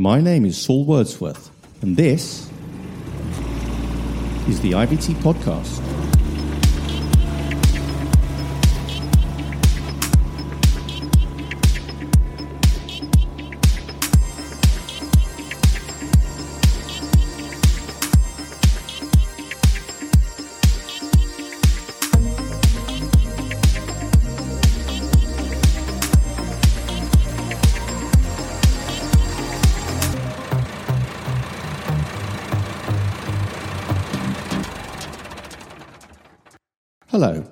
My name is Saul Wordsworth, and this is the IVT Podcast. Hello.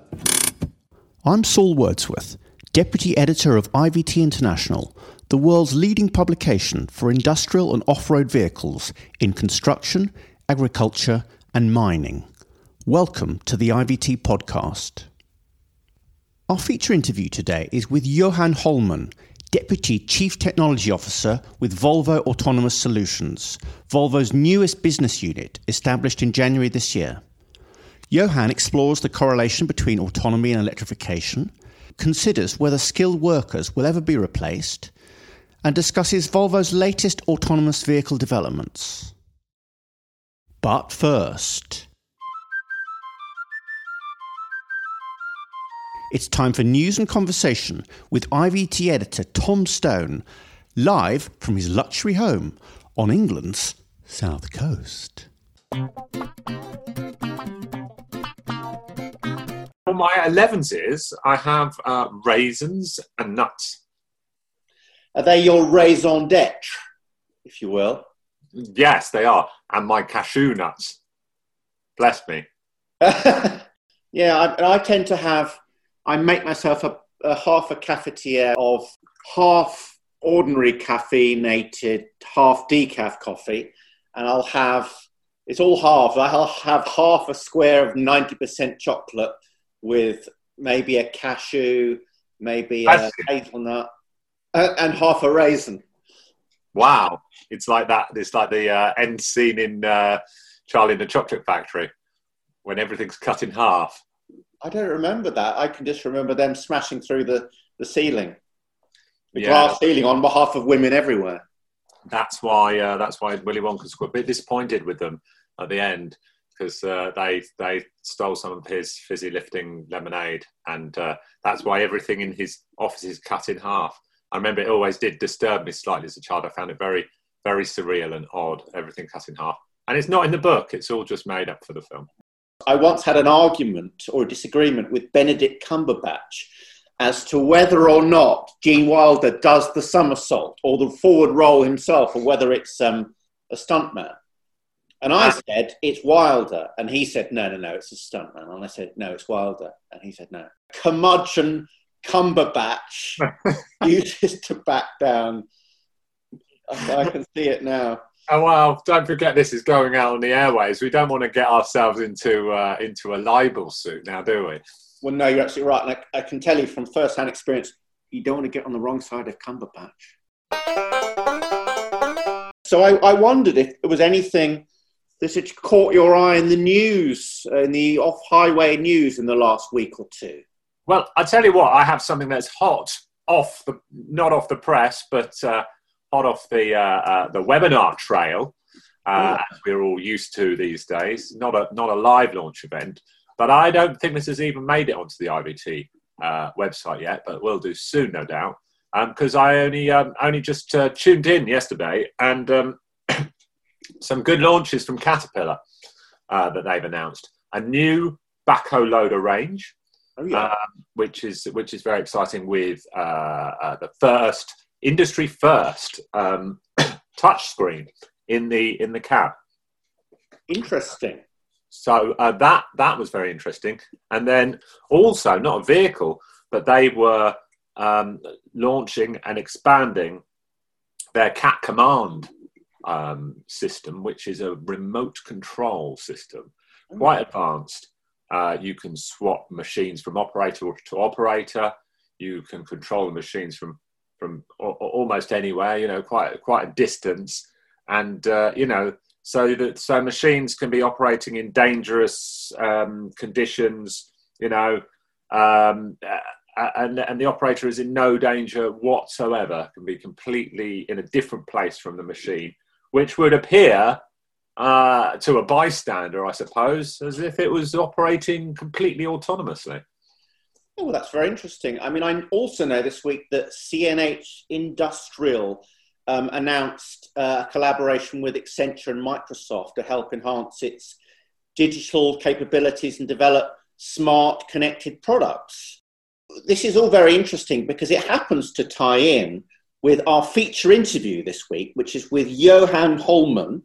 I'm Saul Wordsworth, Deputy Editor of IVT International, the world's leading publication for industrial and off road vehicles in construction, agriculture, and mining. Welcome to the IVT podcast. Our feature interview today is with Johan Holmén, Deputy Chief Technology Officer with Volvo Autonomous Solutions, Volvo's newest business unit established in January this year. Johan explores the correlation between autonomy and electrification, considers whether skilled workers will ever be replaced, and discusses Volvo's latest autonomous vehicle developments. But first, it's time for news and conversation with IVT editor Tom Stone, live from his luxury home on England's south coast. My 11s, is I have uh, raisins and nuts. Are they your raison d'etre, if you will? Yes, they are. And my cashew nuts. Bless me. yeah, I, I tend to have, I make myself a, a half a cafetiere of half ordinary caffeinated, half decaf coffee, and I'll have, it's all half. I'll have half a square of 90% chocolate with maybe a cashew, maybe a hazelnut, uh, and half a raisin. Wow, it's like that. It's like the uh, end scene in uh, Charlie and the Chocolate Factory when everything's cut in half. I don't remember that. I can just remember them smashing through the, the ceiling, the Yeah. glass ceiling, on behalf of women everywhere. That's why. Uh, that's why Willy Wonka's a bit disappointed with them at the end because uh, they they stole some of his fizzy lifting lemonade, and uh, that's why everything in his office is cut in half. I remember it always did disturb me slightly as a child. I found it very very surreal and odd. Everything cut in half, and it's not in the book. It's all just made up for the film. I once had an argument or a disagreement with Benedict Cumberbatch as to whether or not Gene Wilder does the somersault or the forward roll himself, or whether it's um, a stuntman. And I said, it's Wilder. And he said, no, no, no, it's a stuntman. And I said, no, it's Wilder. And he said, no. Curmudgeon Cumberbatch uses to back down. I I can see it now. Oh well, don't forget this is going out on the airways. We don't want to get ourselves into uh, into a libel suit now, do we? Well, no, you're absolutely right. And I, I can tell you from first hand experience, you don't want to get on the wrong side of Cumberbatch. So I, I wondered if there was anything that had caught your eye in the news, in the off highway news in the last week or two. Well, I tell you what, I have something that's hot off the not off the press, but uh, hot off the uh, uh, the webinar trail, uh, as we're all used to these days. Not a not a live launch event, but I don't think this has even made it onto the IVT uh, website yet, but will do soon, no doubt. Because I only um, only just uh, tuned in yesterday, and um, some good launches from Caterpillar uh, that they've announced. A new backhoe loader range Oh, yeah. um, which is which is very exciting with uh, uh, the first industry first um, touch screen in the in the cab. Interesting. So uh, that that was very interesting. And then also not a vehicle, but they were um, launching and expanding their Cat Command um, system, which is a remote control system, quite advanced. Uh, you can swap machines from operator to operator. You can control the machines from from almost anywhere. You know, quite quite a distance, and uh, you know, so that so machines can be operating in dangerous um, conditions. You know, um, uh, and, and the operator is in no danger whatsoever, can be completely in a different place from the machine, which would appear uh, to a bystander, I suppose, as if it was operating completely autonomously. Oh, well, that's very interesting. I mean, I also know this week that CNH Industrial um, announced uh, a collaboration with Accenture and Microsoft to help enhance its digital capabilities and develop smart connected products. This is all very interesting because it happens to tie in with our feature interview this week, which is with Johan Holmén,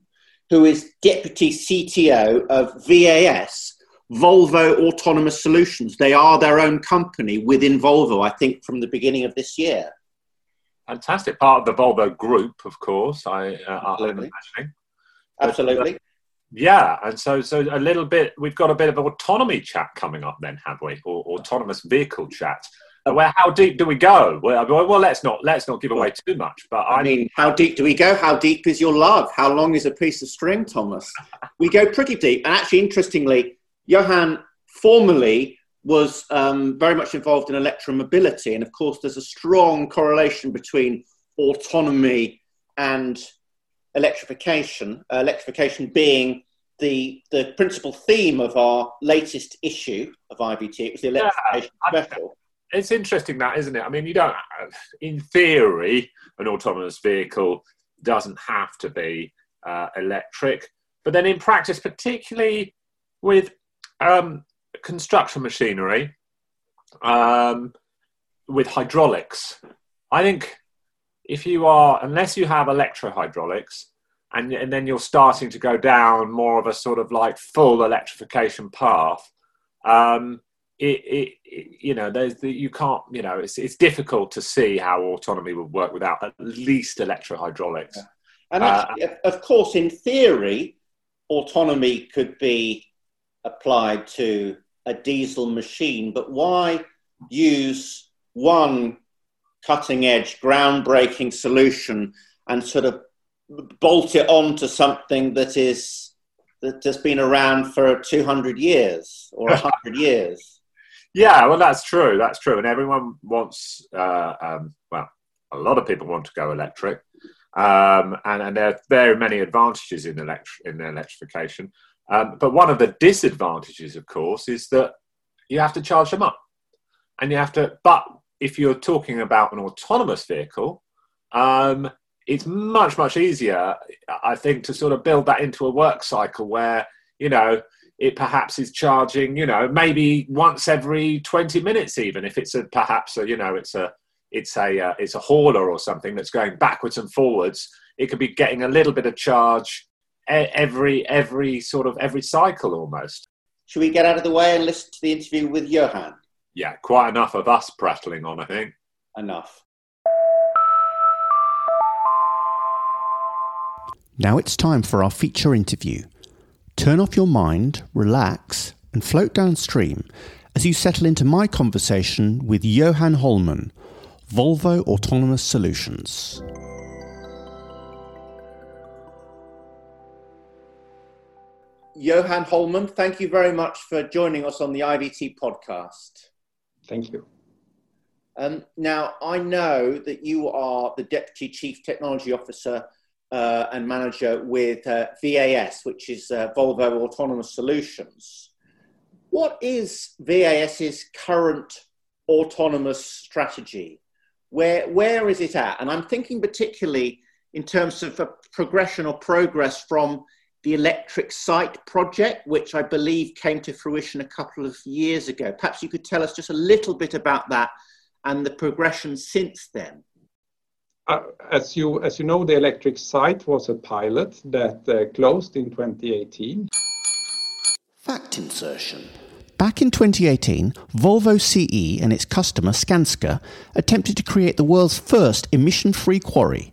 who is Deputy CTO of VAS, Volvo Autonomous Solutions. They are their own company within Volvo, I think, from the beginning of this year. Fantastic. Part of the Volvo group, of course, I, uh, I'm imagining. Absolutely. Yeah, and so so a little bit. We've got a bit of autonomy chat coming up, then, have we? Or autonomous vehicle chat. Where how deep do we go? Well, well, let's not let's not give away too much. But I, I mean, how deep do we go? How deep is your love? How long is a piece of string, Thomas? we go pretty deep. And actually, interestingly, Johan formerly was um, very much involved in electromobility, and of course, there's a strong correlation between autonomy and electrification, uh, electrification being the, the principal theme of our latest issue of IVT. It was the electrification yeah, special. It's interesting that, isn't it? I mean, you don't, in theory, an autonomous vehicle doesn't have to be uh, electric, but then in practice, particularly with um, construction machinery, um, with hydraulics, I think if you are, unless you have electrohydraulics, and, and then you're starting to go down more of a sort of like full electrification path, um, it, it, it, you know, there's the, you can't, you know, it's, it's difficult to see how autonomy would work without at least electrohydraulics. Yeah. And uh, of course, in theory, autonomy could be applied to a diesel machine, but why use one cutting edge, groundbreaking solution and sort of bolt it on to something that is that has been around for 200 years or 100 years yeah well that's true that's true and everyone wants uh, um, well a lot of people want to go electric um, and, and there are very many advantages in, electri- in electrification um, but one of the disadvantages of course is that you have to charge them up and you have to but if you're talking about an autonomous vehicle, um, it's much much easier, I think, to sort of build that into a work cycle where you know it perhaps is charging, you know, maybe once every twenty minutes, even if it's a perhaps a you know it's a it's a uh, it's a hauler or something that's going backwards and forwards. It could be getting a little bit of charge every every sort of every cycle almost. Should we get out of the way and listen to the interview with Johan? yeah, quite enough of us prattling on, I think. Enough. Now it's time for our feature interview. Turn off your mind, relax, and float downstream as you settle into my conversation with Johan Holmén, Volvo Autonomous Solutions. Johan Holmén, thank you very much for joining us on the IVT podcast. Thank you. Um, now, I know that you are the Deputy Chief Technology Officer uh, and Manager with uh, VAS, which is uh, Volvo Autonomous Solutions. What is VAS's current autonomous strategy? Where, where is it at? And I'm thinking particularly in terms of a progression or progress from the Electric Site project, which I believe came to fruition a couple of years ago. Perhaps you could tell us just a little bit about that and the progression since then. Uh, as you as you know, the Electric Site was a pilot that uh, closed in 2018. Fact insertion. Back in 2018, Volvo CE and its customer Skanska attempted to create the world's first emission free quarry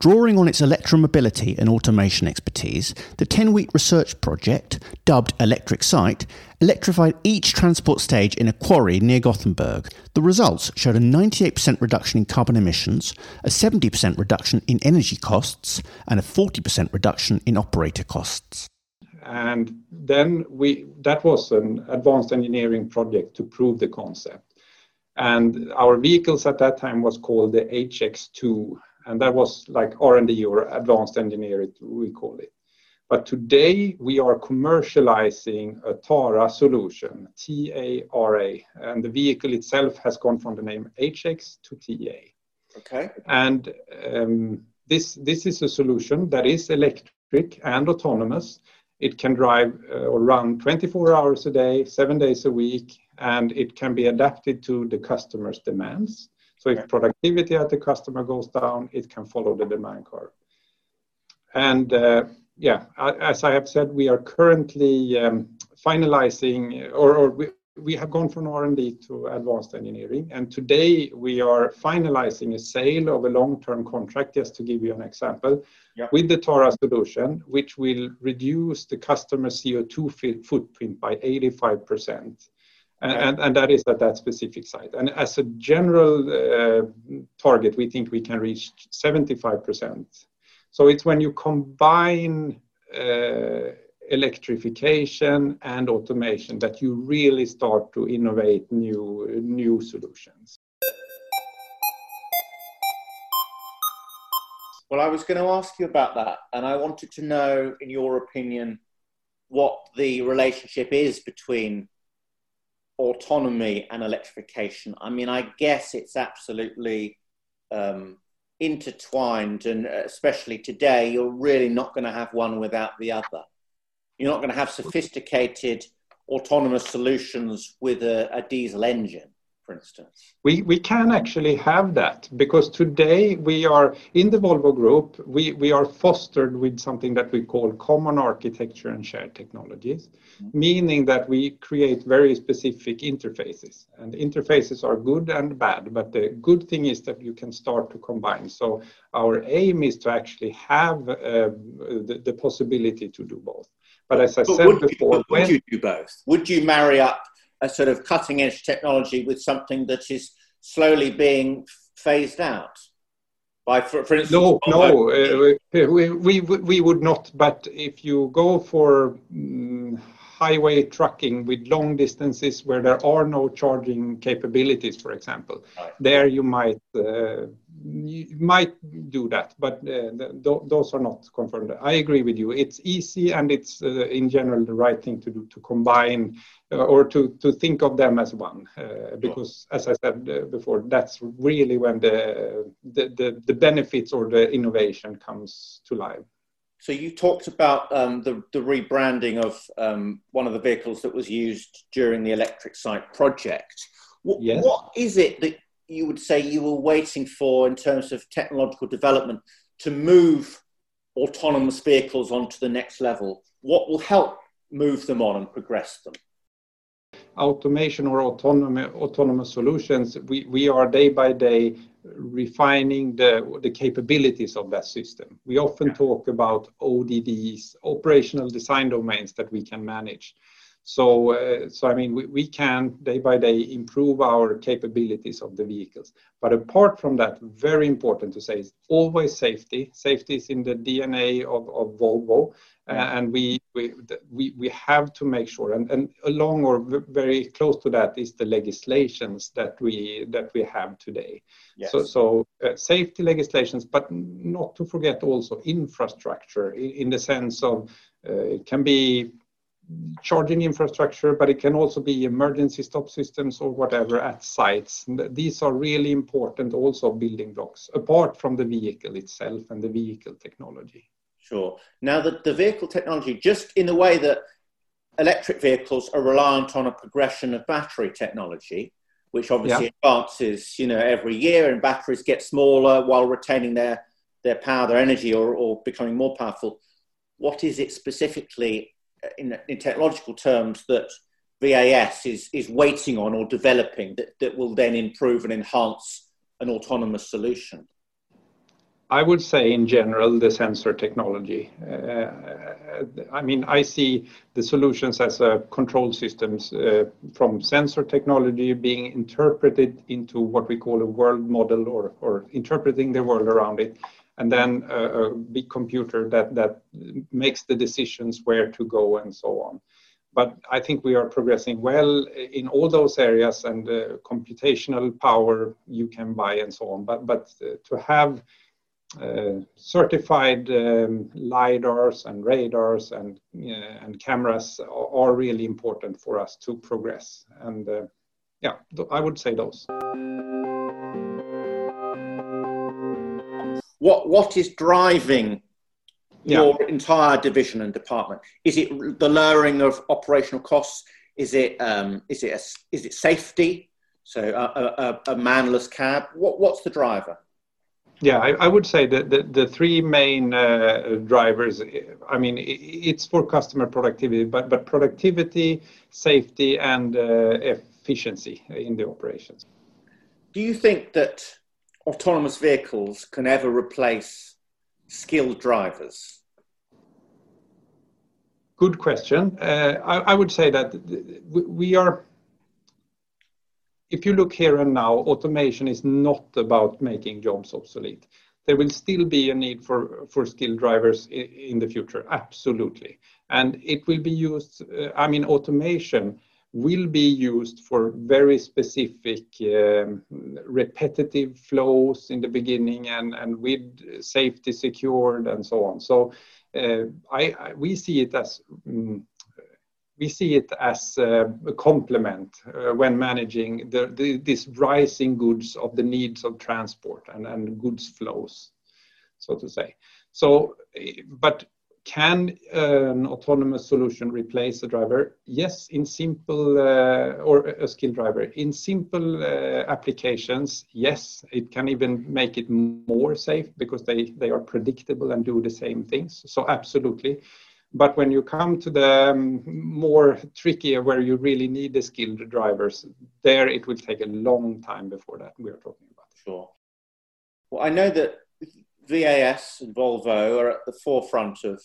Drawing on its electromobility and automation expertise, the 10 week research project, dubbed Electric Site, electrified each transport stage in a quarry near Gothenburg. The results showed a 98% reduction in carbon emissions, a 70% reduction in energy costs, and a 40% reduction in operator costs. And then we that was an advanced engineering project to prove the concept. and our vehicles at that time was called the HX2, and that was like R&D or advanced engineering, we call it. But today we are commercializing a TARA solution, T-A-R-A, and the vehicle itself has gone from the name HX to TA. Okay. And um, this this is a solution that is electric and autonomous. It can drive uh, or run 24 hours a day, seven days a week, and it can be adapted to the customer's demands. So if productivity at the customer goes down, it can follow the demand curve. And uh, yeah, as I have said, we are currently um, finalizing, or, or we, we have gone from R&D to advanced engineering, and today we are finalizing a sale of a long-term contract, just to give you an example, yep. with the TARA solution, which will reduce the customer CO2 footprint by 85%. And, and, that is at that specific site. And as a general uh, target, we think we can reach 75%. So it's when you combine uh, electrification and automation that you really start to innovate new, new solutions. Well, I was going to ask you about that, and I wanted to know, in your opinion, what the relationship is between autonomy and electrification. I mean, I guess it's absolutely um, intertwined, and especially today, you're really not going to have one without the other. You're not going to have sophisticated autonomous solutions with a, a diesel engine for instance? We, we can actually have that because today we are in the Volvo Group, we, we are fostered with something that we call common architecture and shared technologies, mm-hmm. meaning that we create very specific interfaces. And interfaces are good and bad, but the good thing is that you can start to combine. So our aim is to actually have uh, the, the possibility to do both. But as I but said would before, you, would when, you do both? Would you marry up a sort of cutting edge technology with something that is slowly being phased out? By, for, for instance, no, no, uh, we, we, we would not. But if you go for um, highway trucking with long distances where there are no charging capabilities, for example, right. there you might uh, you might do that, but uh, th- those are not confirmed. I agree with you. It's easy and it's uh, in general the right thing to do to combine uh, or to, to think of them as one. Uh, because, as I said uh, before, that's really when the, the, the, the, benefits or the innovation comes to life. So, you talked about um, the, the rebranding of um, one of the vehicles that was used during the electric site project. W- yes. What is it that you would say you were waiting for in terms of technological development to move autonomous vehicles onto the next level? What will help move them on and progress them? Automation or autonomy, autonomous solutions, we, we are day by day refining the, the capabilities of that system. We often yeah. talk about ODDs, operational design domains that we can manage. So, uh, so I mean, we, we can day by day improve our capabilities of the vehicles. But apart from that, very important to say is always safety. Safety is in the DNA of, of Volvo, uh, and we, we we we have to make sure. And, and along or very close to that is the legislations that we that we have today. Yes. So, so uh, safety legislations, but not to forget also infrastructure in, in the sense of uh, it can be charging infrastructure, but it can also be emergency stop systems or whatever at sites. These are really important also building blocks, apart from the vehicle itself and the vehicle technology. Sure. Now, the, the vehicle technology, just in the way that electric vehicles are reliant on a progression of battery technology, which obviously yeah. advances, you know, every year, and batteries get smaller while retaining their their power, their energy, or, or becoming more powerful. What is it specifically in, in technological terms that VAS is, is waiting on or developing that, that will then improve and enhance an autonomous solution? I would say, in general, the sensor technology. Uh, I mean, I see the solutions as a control systems uh, from sensor technology being interpreted into what we call a world model or, or interpreting the world around it and then a, a, big computer that that makes the decisions where to go and so on. but I think we are progressing well in all those areas and uh, computational power you can buy and so on. But, but uh, to have uh, certified um, lidars and radars and uh, and cameras are, are, really important for us to progress. And uh, yeah, I would say those. What what is driving yeah. your entire division and department? Is it the lowering of operational costs? Is it um, is it a, is it safety? So a, a, a manless cab. What what's the driver? Yeah, I, I, would say that the, the three main uh, drivers, I mean, it's for customer productivity, but, but productivity, safety, and uh, efficiency in the operations. Do you think that autonomous vehicles can ever replace skilled drivers? Good question. Uh, I, I, would say that we are if you look here and now, automation is not about making jobs obsolete. There will still be a need for, for skilled drivers in, in the future, absolutely. And it will be used, uh, I mean, automation will be used for very specific um, repetitive flows in the beginning and, with safety secured and so on. So uh, we see it as um, we see it as a complement uh, when managing this rising goods of the needs of transport and, and goods flows, so to say. So, but can an autonomous solution replace a driver? Yes, in simple uh, or a skilled driver. In simple uh, applications, yes, it can even make it more safe because they, they are predictable and do the same things. So absolutely. But when you come to the um, more trickier, where you really need the skilled drivers, there it will take a long time before that we are talking about. Sure. Well, I know that VAS and Volvo are at the forefront of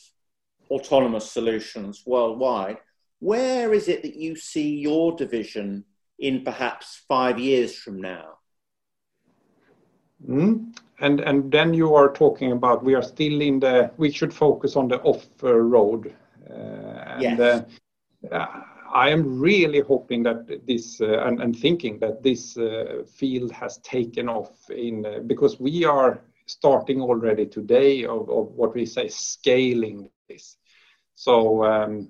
autonomous solutions worldwide. Where is it that you see your division in perhaps five years from now? Mm. And and then you are talking about we are still in the we should focus on the off road. Uh, and yes. uh, I am really hoping that this uh, and, and thinking that this uh, field has taken off in uh, because we are starting already today of, what we say scaling this. So um,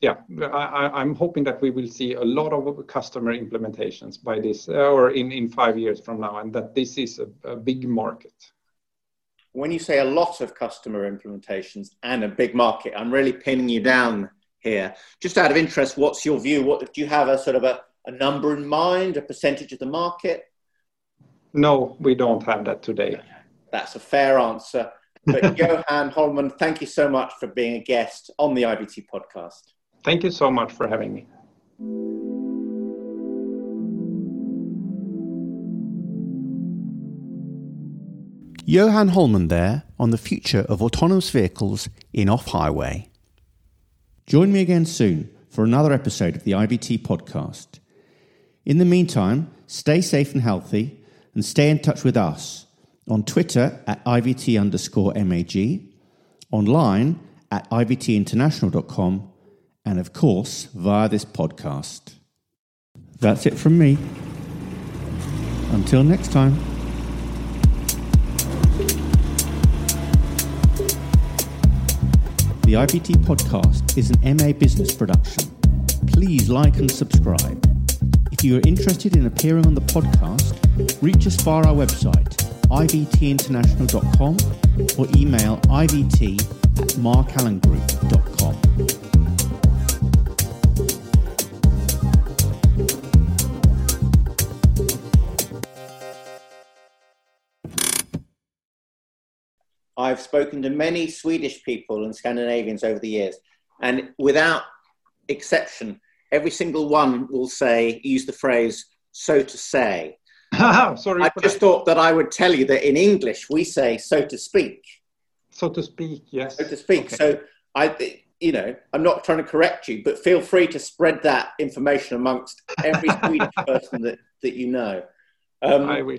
yeah, I, am hoping that we will see a lot of customer implementations by this uh, or in, five years from now, and that this is a, big market. When you say a lot of customer implementations and a big market, I'm really pinning you down here. Just out of interest, what's your view? What do you have a sort of a number in mind, a percentage of the market? No, we don't have that today. That's a fair answer. But Johan Holmén, thank you so much for being a guest on the IVT podcast. Thank you so much for having me. Johan Holmén there on the future of autonomous vehicles in off highway. Join me again soon for another episode of the IVT podcast. In the meantime, stay safe and healthy and stay in touch with us on Twitter at IVT underscore MAG, online at IVTinternational.com and of course via this podcast. That's it from me. Until next time. The IVT podcast is an MA business production. Please like and subscribe. If you are interested in appearing on the podcast, reach us via our website, ivtinternational.com, or email ivt at markallengroup.com. I've spoken to many Swedish people and Scandinavians over the years, and without exception, every single one will say, use the phrase, so to say. Sorry. I just that. thought that I would tell you that in English we say, so to speak. So to speak, yes. So to speak. Okay. So I, you know, I'm not trying to correct you, but feel free to spread that information amongst every Swedish person that, that you know. Um, I will.